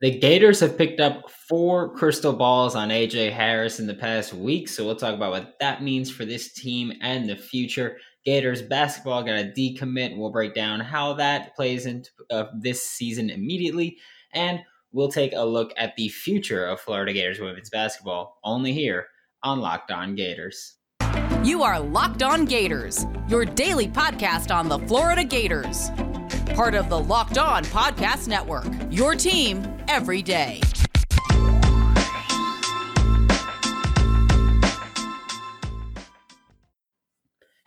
The Gators have picked up four crystal balls on AJ Harris in the past week, so we'll talk about what that means for this team and the future. Gators basketball got a decommit. We'll break down how that plays into uh, this season immediately, and we'll take a look at the future of Florida Gators women's basketball only here on Locked On Gators. You are Locked On Gators, your daily podcast on the Florida Gators part of the Locked On Podcast Network. Your team every day.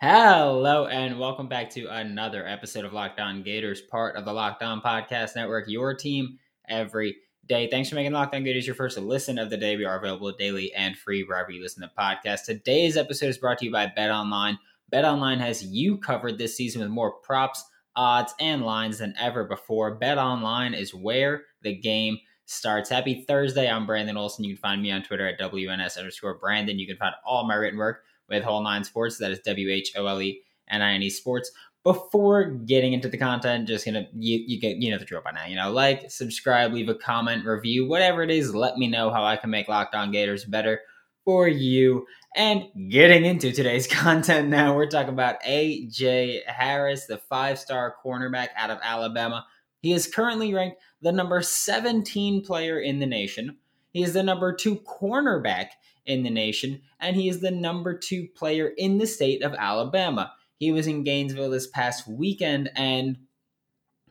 Hello, and welcome back to another episode of Locked On Gators, part of the Locked On Podcast Network. Your team every day. Thanks for making Locked On Gators your first listen of the day. We are available daily and free wherever you listen to podcasts. Today's episode is brought to you by Bet Online. Bet Online has you covered this season with more props odds, and lines than ever before. Bet online is where the game starts. Happy Thursday. I'm Brandon Olson. You can find me on Twitter at WNS underscore Brandon. You can find all my written work with Whole Nine Sports. That is W H O L E N I N E Sports. Before getting into the content, just gonna you you get you know the drill by now. You know, like, subscribe, leave a comment, review, whatever it is. Let me know how I can make Locked On Gators better for you. And getting into today's content now, we're talking about AJ Harris, the five star cornerback out of Alabama. He is currently ranked the number 17 player in the nation. He is the number two cornerback in the nation, and he is the number two player in the state of Alabama. He was in Gainesville this past weekend, and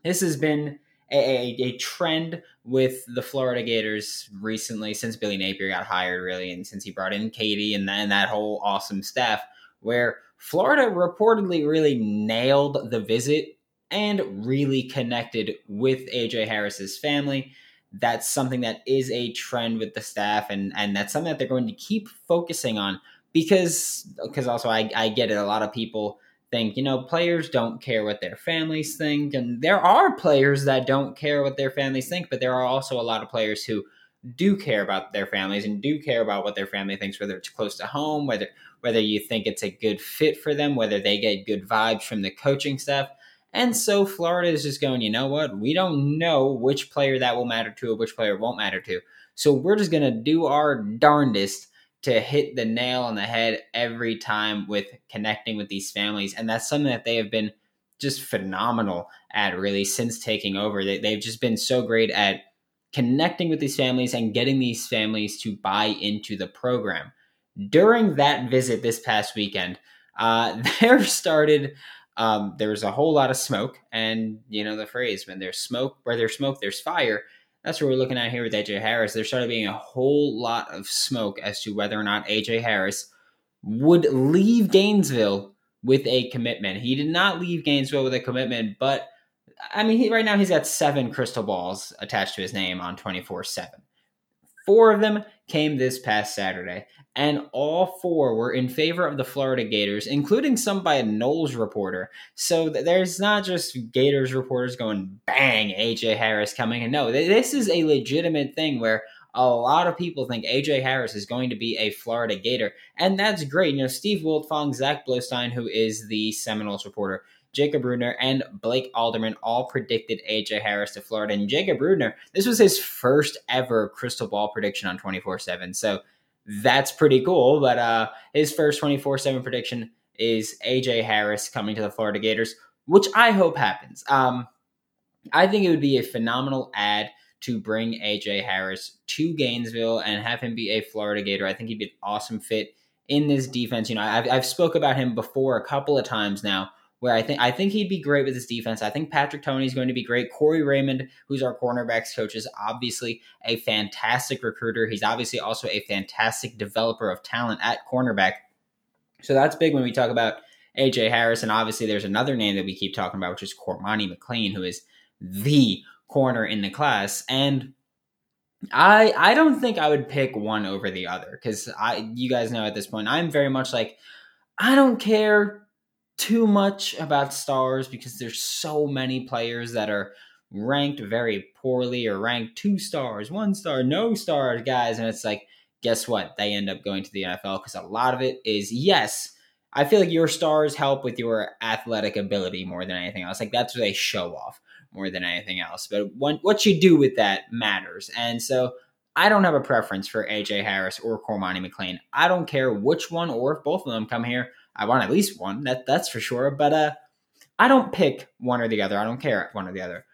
this has been a, a, trend with the Florida Gators recently since Billy Napier got hired, really, and since he brought in Katie and then that whole awesome staff, where Florida reportedly really nailed the visit and really connected with AJ Harris's family. That's something that is a trend with the staff, and and that's something that they're going to keep focusing on because because also I, I get it. A lot of people think, you know, players don't care what their families think. And there are players that don't care what their families think, but there are also a lot of players who do care about their families and do care about what their family thinks, whether it's close to home, whether whether you think it's a good fit for them, whether they get good vibes from the coaching staff. And so Florida is just going, you know what? We don't know which player that will matter to or which player won't matter to. So we're just going to do our darndest to hit the nail on the head every time with connecting with these families. And that's something that they have been just phenomenal at really since taking over. They, they've just been so great at connecting with these families and getting these families to buy into the program. During that visit this past weekend, uh, there started um, there was a whole lot of smoke, and you know the phrase when there's smoke, where there's smoke, there's fire that's what we're looking at here with AJ Harris. There started being a whole lot of smoke as to whether or not AJ Harris would leave Gainesville with a commitment. He did not leave Gainesville with a commitment, but I mean, he, right now he's got seven crystal balls attached to his name on 24 7. Four of them came this past Saturday, and all four were in favor of the Florida Gators, including some by a Noles reporter. So there's not just Gators reporters going, bang, AJ Harris coming. And no, this is a legitimate thing where a lot of people think AJ Harris is going to be a Florida Gator. And that's great. You know, Steve Wiltfong, Zach Blostein, who is the Seminoles reporter, Jacob Bruner, and Blake Alderman all predicted AJ Harris to Florida. And Jacob Bruner, this was his first ever crystal ball prediction on 24 7. So that's pretty cool. But uh, his first 24 7 prediction is AJ Harris coming to the Florida Gators, which I hope happens. Um, I think it would be a phenomenal ad to bring AJ Harris to Gainesville and have him be a Florida Gator. I think he'd be an awesome fit in this defense. You know, I've, I've spoke about him before a couple of times now where I think I think he'd be great with his defense. I think Patrick Toney is going to be great. Corey Raymond, who's our cornerbacks coach, is obviously a fantastic recruiter. He's obviously also a fantastic developer of talent at cornerback. So that's big when we talk about AJ Harris. And obviously there's another name that we keep talking about, which is Cormani McClain, who is the corner in the class. And I I don't think I would pick one over the other because I you guys know at this point I'm very much like I don't care too much about stars because there's so many players that are ranked very poorly or ranked two stars, one star, no stars, guys. And it's like, guess what? They end up going to the NFL because a lot of it is, yes, I feel like your stars help with your athletic ability more than anything else. Like that's where they show off. More than anything else. But when, what you do with that matters. And so I don't have a preference for AJ Harris or Cormani McClain. I don't care which one or if both of them come here. I want at least one. That that's for sure. But uh, I don't pick one or the other. I don't care one or the other.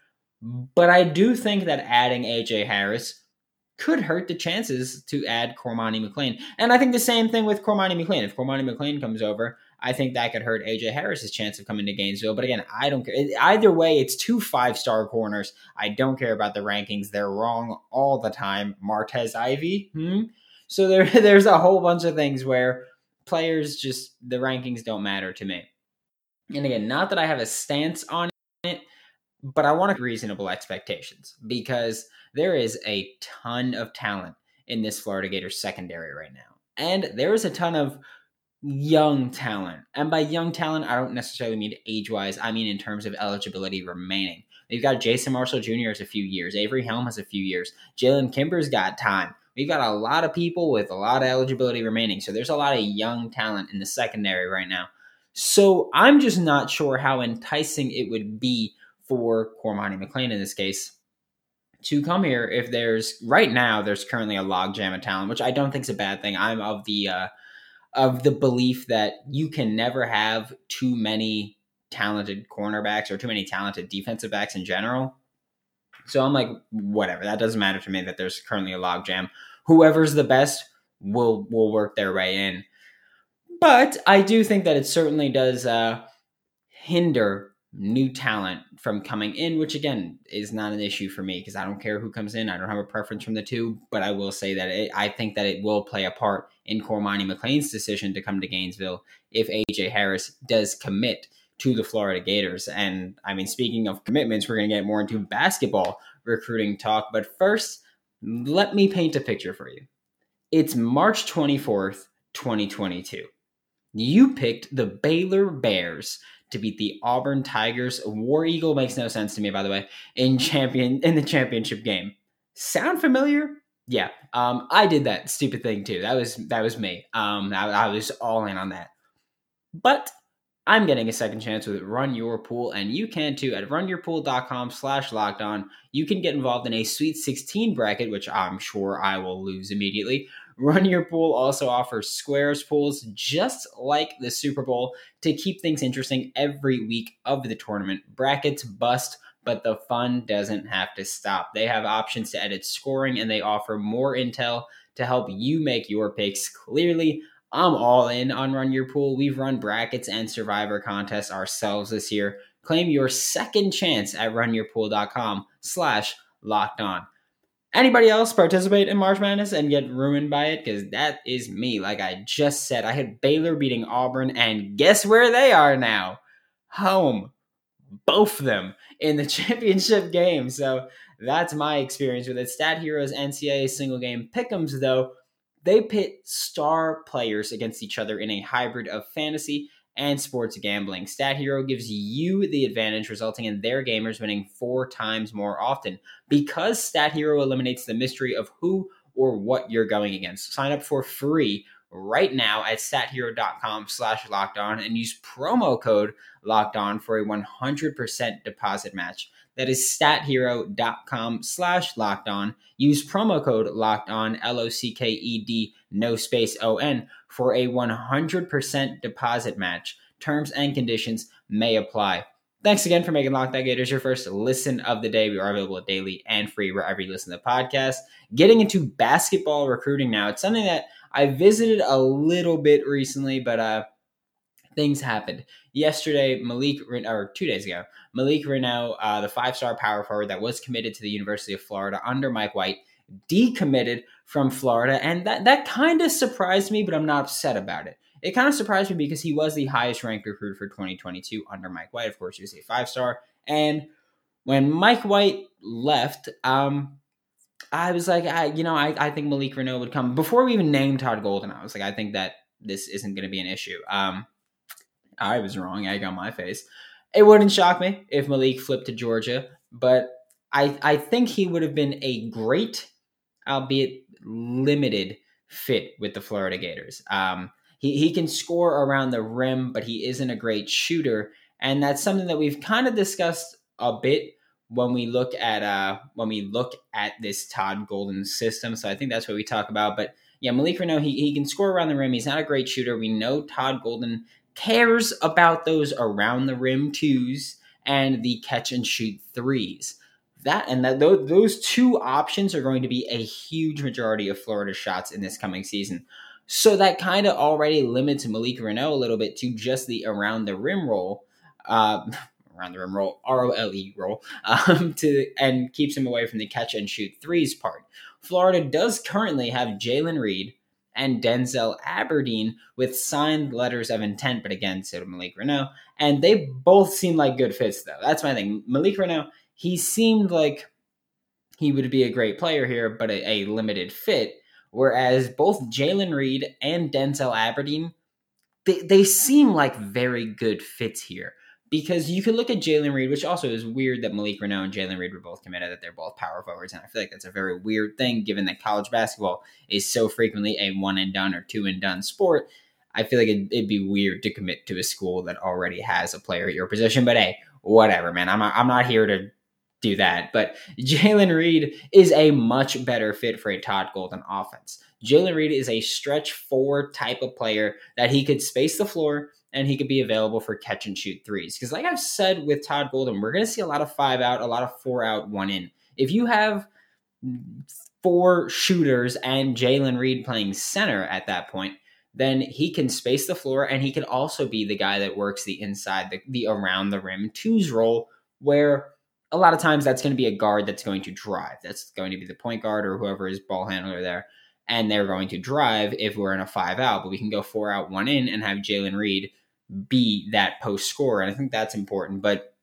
But I do think that adding AJ Harris could hurt the chances to add Cormani McClain. And I think the same thing with Cormani McClain. If Cormani McClain comes over, I think that could hurt AJ Harris's chance of coming to Gainesville. But again, I don't care. Either way, it's two five star corners. I don't care about the rankings. They're wrong all the time. Martez Ivey. Hmm? So there, there's a whole bunch of things where players just, the rankings don't matter to me. And again, not that I have a stance on it, but I want reasonable expectations because there is a ton of talent in this Florida Gators secondary right now. And there is a ton of young talent. And by young talent, I don't necessarily mean age wise, I mean in terms of eligibility remaining. We've got Jason Marshall Jr. has a few years, Avery Helm has a few years, Jalen Kimber's got time. We've got a lot of people with a lot of eligibility remaining. So there's a lot of young talent in the secondary right now. So I'm just not sure how enticing it would be for Cormani McClain in this case to come here if there's right now there's currently a logjam of talent, which I don't think is a bad thing. I'm of the uh, of the belief that you can never have too many talented cornerbacks or too many talented defensive backs in general. So I'm like, whatever. That doesn't matter to me that there's currently a logjam. Whoever's the best will will work their way in. But I do think that it certainly does uh, hinder new talent from coming in, which again is not an issue for me because I don't care who comes in. I don't have a preference from the two, but I will say that it, I think that it will play a part in Cormani McClain's decision to come to Gainesville if AJ Harris does commit to the Florida Gators. And I mean, speaking of commitments, we're going to get more into basketball recruiting talk. But first, let me paint a picture for you. It's March 24th, 2022. You picked the Baylor Bears to beat the Auburn Tigers. War Eagle makes no sense to me, by the way, in champion in the championship game. Sound familiar? Yeah, um, I did that stupid thing too. That was that was me. Um, I, I was all in on that. But I'm getting a second chance with Run Your Pool, and you can too at runyourpool.com slash locked on. You can get involved in a Sweet 16 bracket, which I'm sure I will lose immediately. Run Your Pool also offers squares pools, just like the Super Bowl, to keep things interesting every week of the tournament. Brackets bust, but the fun doesn't have to stop. They have options to edit scoring, and they offer more intel to help you make your picks clearly. I'm all in on Run Your Pool. We've run brackets and survivor contests ourselves this year. Claim your second chance at runyourpool.com slash locked on anybody else participate in March Madness and get ruined by it? Because that is me. Like I just said, I had Baylor beating Auburn, and guess where they are now? Home. Both of them in the championship game. So that's my experience with it. Stat Heroes NCAA single game pick'ems, though, they pit star players against each other in a hybrid of fantasy and sports gambling. Stat Hero gives you the advantage, resulting in their gamers winning four times more often because Stat Hero eliminates the mystery of who or what you're going against. Sign up for free right now at stathero.com slash locked on and use promo code locked on for a 100% deposit match. That is stathero.com slash locked on. Use promo code locked on, L O C K E D, no space O N, for a 100% deposit match. Terms and conditions may apply. Thanks again for making Locked On Gators your first listen of the day. We are available daily and free wherever you listen to the podcast. Getting into basketball recruiting now. It's something that I visited a little bit recently, but uh, things happened. Yesterday, Malik, or two days ago, Malik Reneau, uh, the five star power forward that was committed to the University of Florida under Mike White, decommitted from Florida. And that, that kind of surprised me, but I'm not upset about it. It kind of surprised me because he was the highest ranked recruit for 2022 under Mike White. Of course, he was a five star. And when Mike White left, um, I was like, I, you know, I, I think Malik Reneau would come before we even named Todd Golden. I was like, I think that this isn't going to be an issue. Um, I was wrong. Egg on my face. It wouldn't shock me if Malik flipped to Georgia, but I I think he would have been a great, albeit limited, fit with the Florida Gators. Um, he he can score around the rim, but he isn't a great shooter, and that's something that we've kind of discussed a bit when we look at uh when we look at this Todd Golden system. So I think that's what we talk about. But yeah, Malik Reneau, he, he can score around the rim. He's not a great shooter. We know Todd Golden cares about those around the rim twos and the catch and shoot threes. That and that those, two options are going to be a huge majority of Florida shots in this coming season. So that kind of already limits Malik Reneau a little bit to just the around the rim role, Uh, around the rim role, R O L E roll, um, to and keeps him away from the catch and shoot threes part. Florida does currently have Jalen Reed and Denzel Aberdeen with signed letters of intent, but again, so did Malik Reneau, and they both seem like good fits though. That's my thing. Malik Reneau, he seemed like he would be a great player here, but a, a limited fit. Whereas both Jalen Reed and Denzel Aberdeen, they, they seem like very good fits here because you could look at Jalen Reed, which also is weird that Malik Reneau and Jalen Reed were both committed, that they're both power forwards. And I feel like that's a very weird thing given that college basketball is so frequently a one and done or two and done sport. I feel like it'd, it'd, be weird to commit to a school that already has a player at your position. But hey, whatever, man. I'm I'm not here to do that. But Jalen Reed is a much better fit for a Todd Golden offense. Jalen Reed is a stretch four type of player that he could space the floor and he could be available for catch and shoot threes. Because, like I've said with Todd Golden, we're going to see a lot of five out, a lot of four out, one in. If you have four shooters and Jalen Reed playing center at that point, then he can space the floor and he can also be the guy that works the inside, the, the around the rim twos role, where a lot of times that's going to be a guard that's going to drive. That's going to be the point guard or whoever is ball handler there. And they're going to drive if we're in a five out, but we can go four out, one in, and have Jalen Reed be that post scorer. And I think that's important. But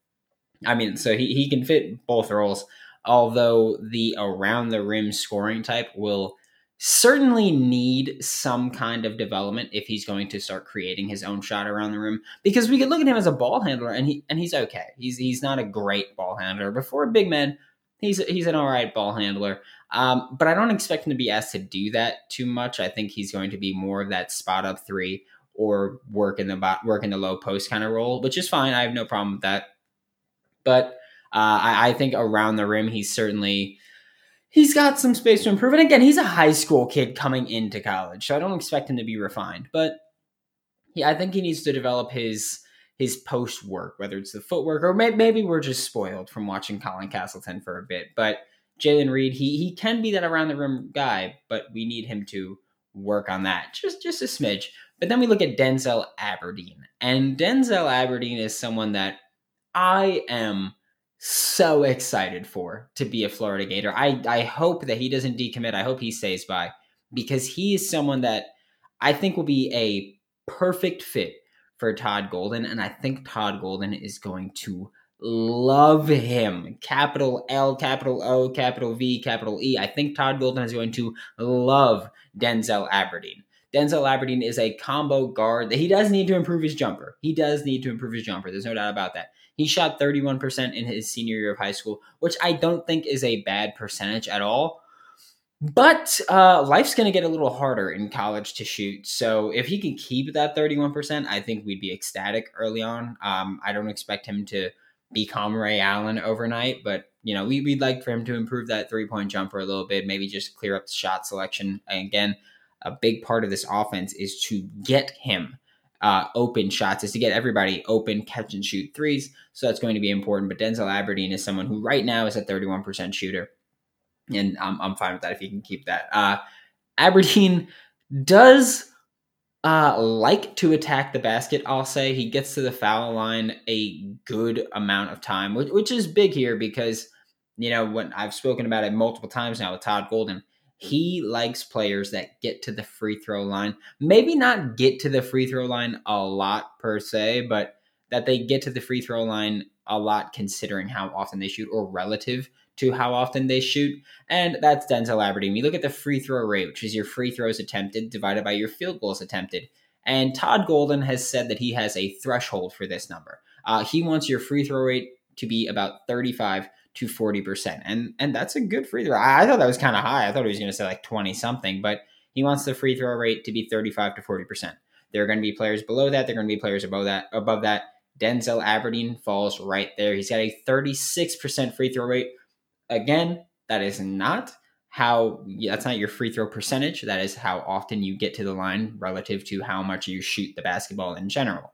I mean, so he, he can fit both roles, although the around the rim scoring type will certainly need some kind of development if he's going to start creating his own shot around the rim because we could look at him as a ball handler and he and he's okay. He's he's not a great ball handler, but for a big man, he's he's an all right ball handler. Um, but I don't expect him to be asked to do that too much. I think he's going to be more of that spot up three or work in the work in the low post kind of role, which is fine. I have no problem with that. But uh, I, I, think around the rim, he's certainly he's got some space to improve. And again, he's a high school kid coming into college, so I don't expect him to be refined. But yeah, I think he needs to develop his his post work, whether it's the footwork or may, maybe we're just spoiled from watching Colin Castleton for a bit. But Jalen Reed, he he can be that around the rim guy, but we need him to work on that just just a smidge. But then we look at Denzel Aberdeen. And Denzel Aberdeen is someone that I am so excited for to be a Florida Gator. I, I hope that he doesn't decommit. I hope he stays by because he is someone that I think will be a perfect fit for Todd Golden. And I think Todd Golden is going to love him. Capital L, capital O, capital V, capital E. I think Todd Golden is going to love Denzel Aberdeen. Denzel Aberdeen is a combo guard. He does need to improve his jumper. He does need to improve his jumper. There's no doubt about that. He shot 31% in his senior year of high school, which I don't think is a bad percentage at all. But uh, life's going to get a little harder in college to shoot. So if he can keep that 31%, I think we'd be ecstatic early on. Um, I don't expect him to become Ray Allen overnight, but you know, we, would like for him to improve that three point jumper a little bit, maybe just clear up the shot selection. And again, a big part of this offense is to get him uh, open shots, is to get everybody open, catch and shoot threes. So that's going to be important. But Denzel Aberdeen is someone who right now is a 31% shooter. And I'm, I'm fine with that if he can keep that. Uh, Aberdeen does uh, like to attack the basket, I'll say. He gets to the foul line a good amount of time, which, which is big here because, you know, when I've spoken about it multiple times now with Todd Golden, he likes players that get to the free throw line. Maybe not get to the free throw line a lot per se, but that they get to the free throw line a lot considering how often they shoot or relative to how often they shoot. And that's Denzel Aberdeen. We look at the free throw rate, which is your free throws attempted divided by your field goals attempted. And Todd Golden has said that he has a threshold for this number. Uh, he wants your free throw rate to be about 35 to 40%. And and that's a good free throw. I, I thought that was kind of high. I thought he was going to say like 20 something, but he wants the free throw rate to be 35 to 40%. There are going to be players below that, there are going to be players above that above that. Denzel Aberdeen falls right there. He's got a 36% free throw rate. Again, that is not how that's not your free throw percentage. That is how often you get to the line relative to how much you shoot the basketball in general.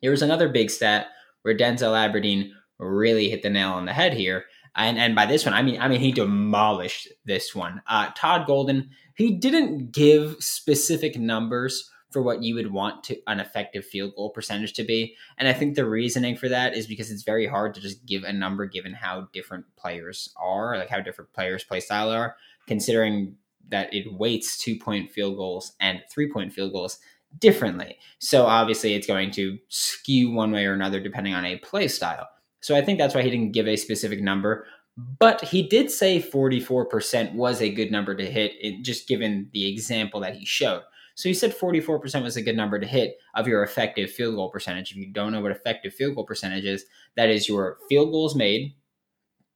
Here's another big stat where Denzel Aberdeen really hit the nail on the head here. And and by this one, I mean I mean he demolished this one. Uh, Todd Golden, he didn't give specific numbers for what you would want to an effective field goal percentage to be. And I think the reasoning for that is because it's very hard to just give a number given how different players are, like how different players' play style are, considering that it weights two point field goals and three point field goals differently. So obviously it's going to skew one way or another depending on a play style. So I think that's why he didn't give a specific number. But he did say 44% was a good number to hit, just given the example that he showed. So you said 44% was a good number to hit of your effective field goal percentage. If you don't know what effective field goal percentage is, that is your field goals made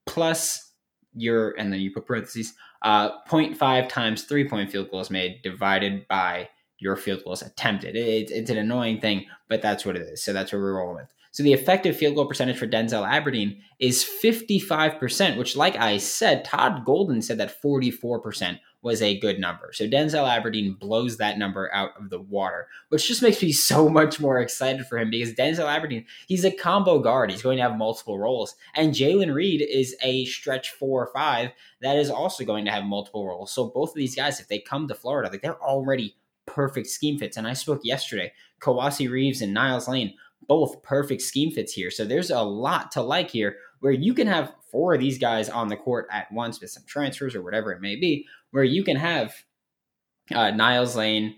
plus your, and then you put parentheses, uh, 0.5 times three point field goals made divided by your field goals attempted. It, it's an annoying thing, but that's what it is. So that's what we're rolling with. So the effective field goal percentage for Denzel Aberdeen is 55%, which, like I said, Todd Golden said that 44% was a good number. So Denzel Aberdeen blows that number out of the water, which just makes me so much more excited for him because Denzel Aberdeen, he's a combo guard. He's going to have multiple roles. And Jalen Reed is a stretch four or five that is also going to have multiple roles. So both of these guys, if they come to Florida, like they're already perfect scheme fits. And I spoke yesterday, Kowacie Reeves and Niles Lane, both perfect scheme fits here. So there's a lot to like here where you can have four of these guys on the court at once with some transfers or whatever it may be, where you can have uh, Niles Lane,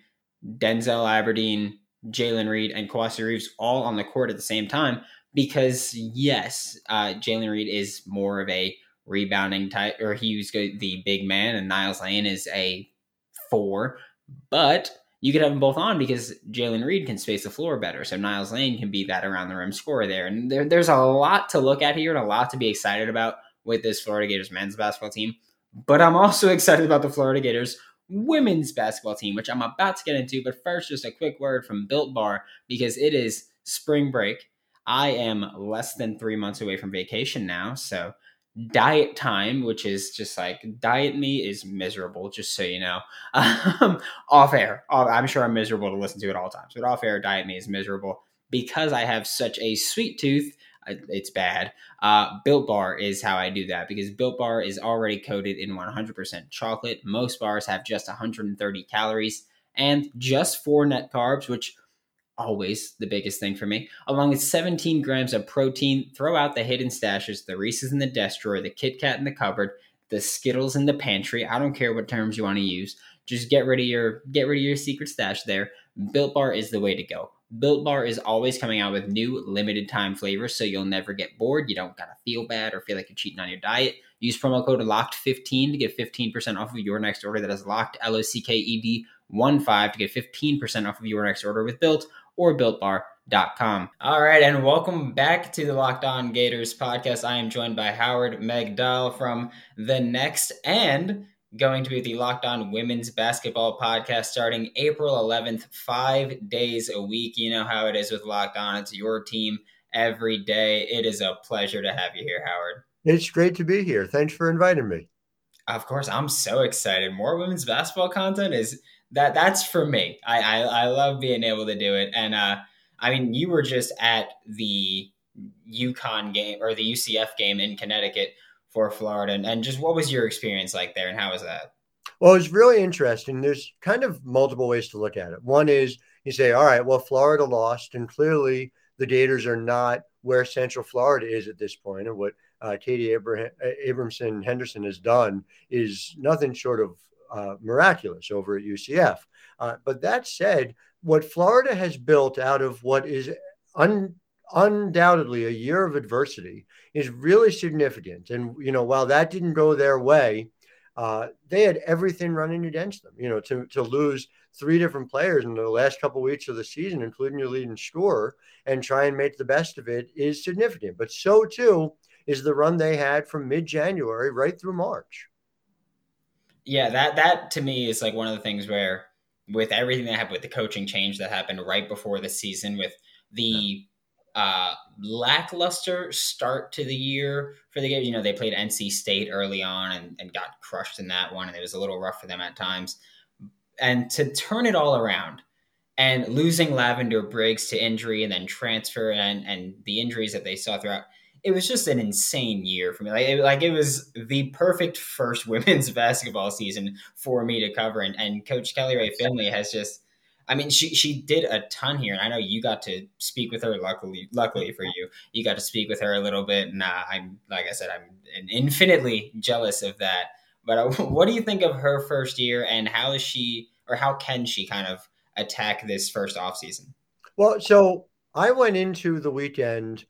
Denzel Aberdeen, Jalen Reed, and Kowacie Reeves all on the court at the same time. Because yes, uh, Jalen Reed is more of a rebounding type, or he's the big man, and Niles Lane is a four. But you could have them both on because Jalen Reed can space the floor better. So Niles Lane can be that around the rim scorer there. And there, there's a lot to look at here and a lot to be excited about with this Florida Gators men's basketball team. But I'm also excited about the Florida Gators women's basketball team, which I'm about to get into. But first, just a quick word from Built Bar because it is spring break. I am less than three months away from vacation now. So diet time, which is just like diet me is miserable, just so you know. Um, off air, I'm sure I'm miserable to listen to at all times, but off air, diet me is miserable because I have such a sweet tooth. It's bad. Uh, Built Bar is how I do that because Built Bar is already coated in 100% chocolate. Most bars have just 130 calories and just four net carbs, which always the biggest thing for me. Along with 17 grams of protein, throw out the hidden stashes, the Reese's in the desk drawer, the Kit Kat in the cupboard, the Skittles in the pantry. I don't care what terms you want to use. Just get rid of your get rid of your secret stash there. Built Bar is the way to go. Built Bar is always coming out with new limited time flavors, so you'll never get bored. You don't gotta feel bad or feel like you're cheating on your diet. Use promo code LOCKED15 to get 15% off of your next order. That is locked L O C K E D 1 5 to get 15% off of your next order with Built or builtbar.com. All right, and welcome back to the Locked On Gators podcast. I am joined by Howard Megdal from The Next and going to be the Locked On Women's Basketball podcast starting April 11th, five days a week. You know how it is with Locked On, it's your team every day. It is a pleasure to have you here, Howard. It's great to be here. Thanks for inviting me. Of course, I'm so excited. More women's basketball content is that that's for me. I, I, I love being able to do it. And uh, I mean, you were just at the UConn game or the UCF game in Connecticut for Florida, and, and just what was your experience like there, and how was that? Well, it's really interesting. There's kind of multiple ways to look at it. One is you say, all right, well, Florida lost, and clearly the Gators are not where Central Florida is at this point, and what uh, Katie Abraham, Abramson Henderson has done is nothing short of uh, miraculous over at UCF. Uh, but that said, what Florida has built out of what is un, undoubtedly a year of adversity is really significant. And you know, while that didn't go their way, uh, they had everything running against them. You know, to to lose three different players in the last couple of weeks of the season, including your leading scorer, and try and make the best of it is significant. But so too is the run they had from mid January right through March yeah, that that to me is like one of the things where with everything that happened with the coaching change that happened right before the season with the uh, lackluster start to the year for the game. You know, they played NC State early on and, and got crushed in that one, and it was a little rough for them at times. And to turn it all around and losing Lavender Briggs to injury and then transfer and, and the injuries that they saw throughout, it was just an insane year for me. Like it, like it was the perfect first women's basketball season for me to cover. And, and Coach Kelly Rae Finley has just I mean, she she did a ton here, and I know you got to speak with her. Luckily, luckily for you, you got to speak with her a little bit. And uh, I'm like I said, I'm infinitely jealous of that. But uh, what do you think of her first year, and how is she, or how can she kind of attack this first off season? Well, so I went into the weekend,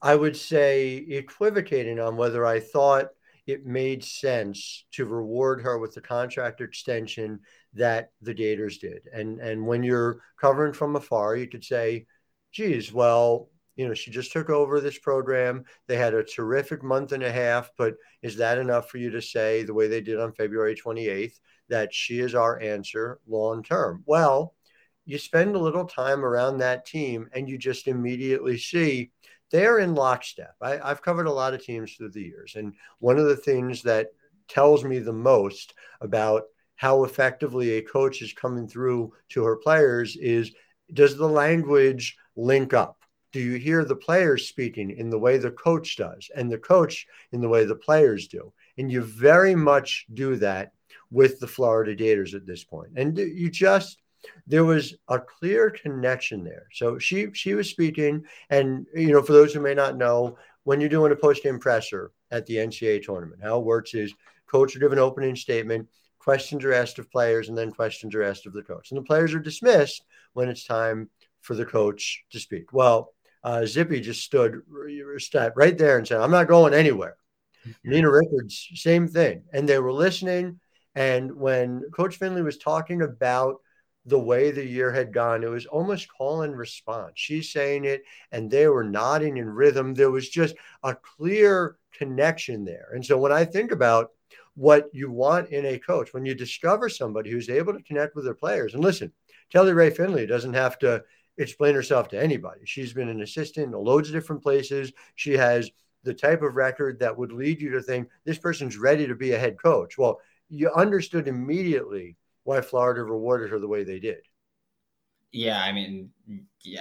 I would say equivocating on whether I thought it made sense to reward her with the contract extension that the Gators did. And and when you're covering from afar, you could say, geez, well, you know, she just took over this program. They had a terrific month and a half, but is that enough for you to say the way they did on February 28th that she is our answer long term? Well, you spend a little time around that team and you just immediately see they're in lockstep. I, I've covered a lot of teams through the years. And one of the things that tells me the most about how effectively a coach is coming through to her players is does the language link up? Do you hear the players speaking in the way the coach does and the coach in the way the players do? And you very much do that with the Florida Gators at this point. And you just there was a clear connection there. So she she was speaking, and you know, for those who may not know, when you're doing a post game presser at the NCAA tournament, how it works is coach will give an opening statement questions are asked of players and then questions are asked of the coach. And the players are dismissed when it's time for the coach to speak. Well, uh, Zippy just stood right there and said, I'm not going anywhere. Mm-hmm. Nina Rickards, same thing. And they were listening. And when Coach Finley was talking about the way the year had gone, it was almost call and response. She's saying it, and they were nodding in rhythm. There was just a clear connection there. And so when I think about what you want in a coach. When you discover somebody who's able to connect with their players, and listen, Kelly Rae Finley doesn't have to explain herself to anybody. She's been an assistant in loads of different places. She has the type of record that would lead you to think this person's ready to be a head coach. Well, you understood immediately why Florida rewarded her the way they did. Yeah, I mean,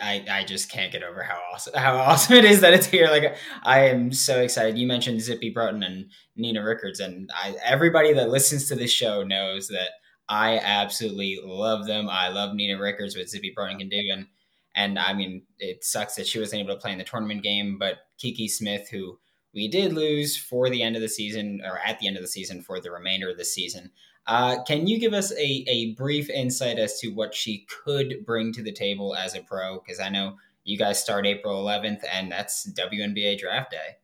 I, I just can't get over how awesome how awesome it is that it's here. Like I am so excited. You mentioned Zippy Broughton and Nina Rickards, and I everybody that listens to this show knows that I absolutely love them. I love Nina Rickards, what Zippy Broughton can do, and and I mean it sucks that she wasn't able to play in the tournament game, but Kiki Smith, who we did lose for the end of the season or at the end of the season for the remainder of the season. Uh, can you give us a, a brief insight as to what she could bring to the table as a pro? Because I know you guys start April 11th, and that's WNBA draft day.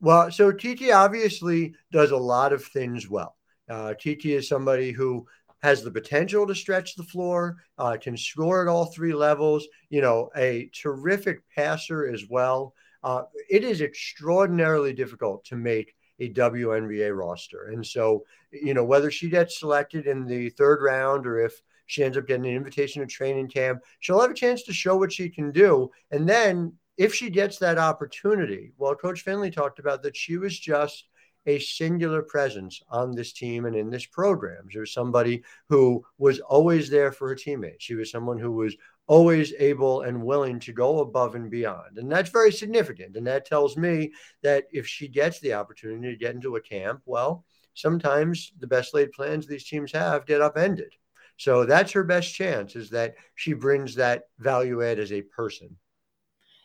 Well, so TT obviously does a lot of things well. Uh, is somebody who has the potential to stretch the floor, uh, can score at all three levels, you know, a terrific passer as well. Uh, it is extraordinarily difficult to make a WNBA roster. And so, you know, whether she gets selected in the third round or if she ends up getting an invitation to training camp, she'll have a chance to show what she can do. And then if she gets that opportunity, well, Coach Finley talked about that she was just a singular presence on this team and in this program. She was somebody who was always there for her teammates. She was someone who was always able and willing to go above and beyond. And that's very significant. And that tells me that if she gets the opportunity to get into a camp, well, sometimes the best laid plans these teams have get upended. So that's her best chance is that she brings that value add as a person.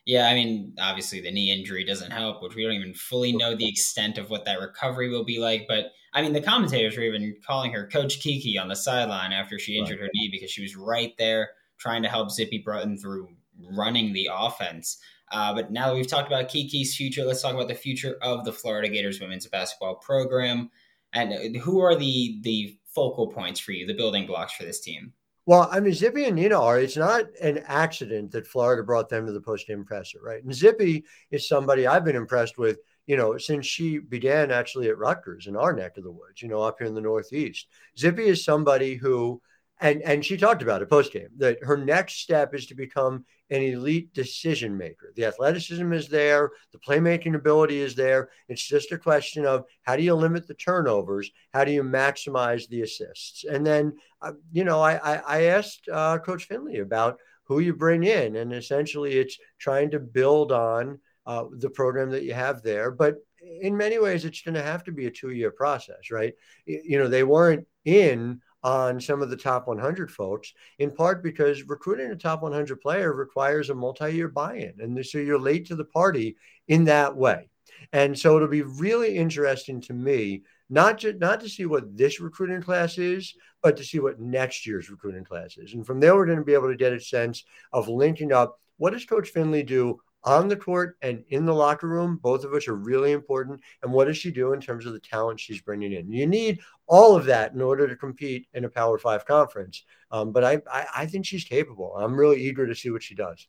Yeah, I mean, obviously the knee injury doesn't help, which we don't even fully know the extent of what that recovery will be like. But I mean, the commentators were even calling her Coach Kiki on the sideline after she injured right. her knee because she was right there trying to help Zippy Broughton through running the offense. Uh, but now that we've talked about Kiki's future, let's talk about the future of the Florida Gators women's basketball program. And who are the the focal points for you, the building blocks for this team? Well, I mean, Zippy and Nina are. It's not an accident that Florida brought them to the post-game presser, right? And Zippy is somebody I've been impressed with, you know, since she began actually at Rutgers in our neck of the woods, you know, up here in the Northeast. Zippy is somebody who and and she talked about it post game that her next step is to become an elite decision maker. The athleticism is there, the playmaking ability is there. It's just a question of how do you limit the turnovers? How do you maximize the assists? And then, uh, you know, I I, I asked uh, Coach Finley about who you bring in, and essentially it's trying to build on uh, the program that you have there, but in many ways, it's going to have to be a two year process, right? You know, they weren't in on some of the top 100 folks, in part because recruiting a top 100 player requires a multi year buy in. And so you're late to the party in that way. And so it'll be really interesting to me, not to, not to see what this recruiting class is, but to see what next year's recruiting class is. And from there, we're going to be able to get a sense of linking up what does Coach Finley do on the court and in the locker room, both of which are really important. And what does she do in terms of the talent she's bringing in? You need all of that in order to compete in a Power Five conference. Um, but I, I, I, think she's capable. I'm really eager to see what she does.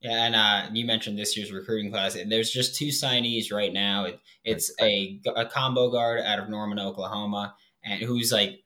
Yeah, and uh, you mentioned this year's recruiting class. There's just two signees right now. It, it's a, a combo guard out of Norman, Oklahoma, and who's like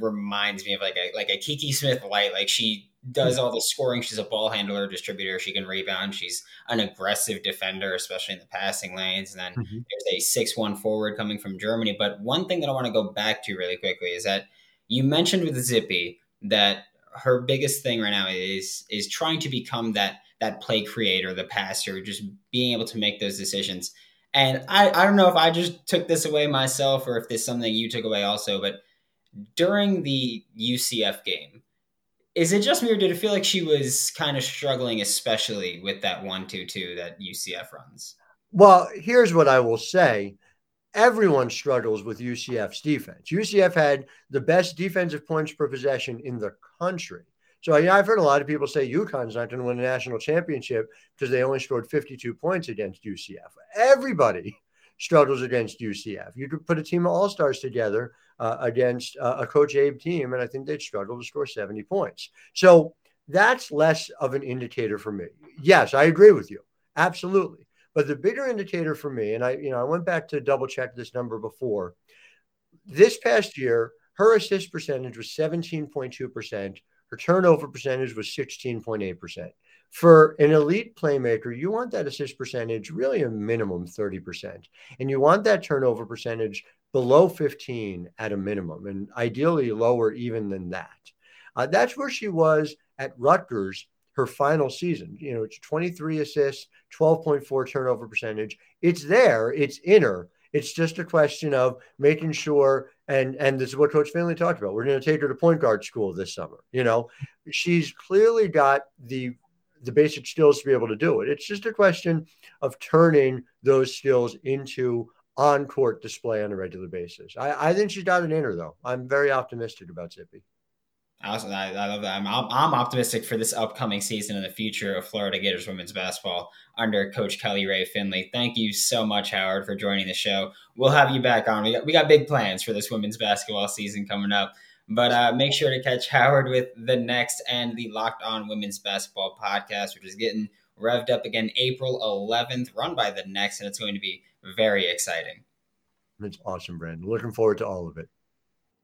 reminds me of like a like a Kiki Smith light. Like she does all the scoring. She's a ball handler, distributor. She can rebound. She's an aggressive defender, especially in the passing lanes. And then mm-hmm. there's a six-one forward coming from Germany. But one thing that I want to go back to really quickly is that you mentioned with Zippy that her biggest thing right now is is trying to become that that play creator, the passer, just being able to make those decisions. And I, I don't know if I just took this away myself or if this is something you took away also, but during the UCF game, is it just me or did it feel like she was kind of struggling, especially with that one two two that UCF runs? Well, here's what I will say. Everyone struggles with UCF's defense. UCF had the best defensive points per possession in the country. So yeah, I've heard a lot of people say UConn's not going to win a national championship because they only scored 52 points against UCF. Everybody struggles against UCF. You could put a team of all stars together uh, against uh, a Coach Abe team, and I think they'd struggle to score 70 points. So that's less of an indicator for me. Yes, I agree with you. Absolutely. But the bigger indicator for me, and I, you know, I went back to double check this number before. This past year, her assist percentage was 17.2%. Her turnover percentage was 16.8%. For an elite playmaker, you want that assist percentage really a minimum 30%. And you want that turnover percentage below 15 at a minimum, and ideally lower even than that. Uh, that's where she was at Rutgers her final season. You know, it's 23 assists, 12.4 turnover percentage. It's there, it's in her. It's just a question of making sure, and and this is what Coach Finley talked about. We're going to take her to point guard school this summer. You know, she's clearly got the the basic skills to be able to do it. It's just a question of turning those skills into on court display on a regular basis. I, I think she's got an inner though. I'm very optimistic about Zippy. Awesome. I, I love that. I'm, I'm optimistic for this upcoming season and the future of Florida Gators women's basketball under Coach Kelly Rae Finley. Thank you so much, Howard, for joining the show. We'll have you back on. We got, we got big plans for this women's basketball season coming up. But uh, make sure to catch Howard with the next and the Locked On Women's Basketball podcast, which is getting revved up again April 11th, run by the next, and it's going to be very exciting. It's awesome, Brandon. Looking forward to all of it.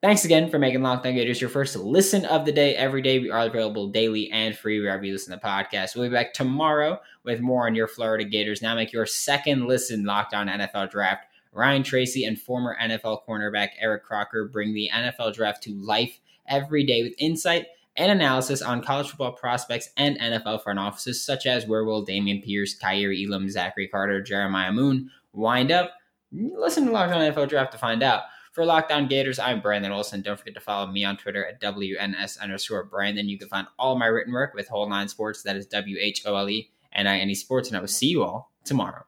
Thanks again for making Locked On Gators your first listen of the day every day. We are available daily and free wherever you listen to podcasts. We'll be back tomorrow with more on your Florida Gators. Now make your second listen Locked On NFL Draft. Ryan Tracy and former NFL cornerback Eric Crocker bring the NFL Draft to life every day with insight and analysis on college football prospects and NFL front offices, such as where will Dameon Pierce, Kaiir Elam, Zachary Carter, Jeremiah Moon wind up? Listen to Locked On NFL Draft to find out. For Locked On Gators, I'm Brandon Olson. Don't forget to follow me on Twitter at WNS underscore Brandon. You can find all my written work with Whole Nine Sports. That is W H O L E N I N E Sports. And I will see you all tomorrow.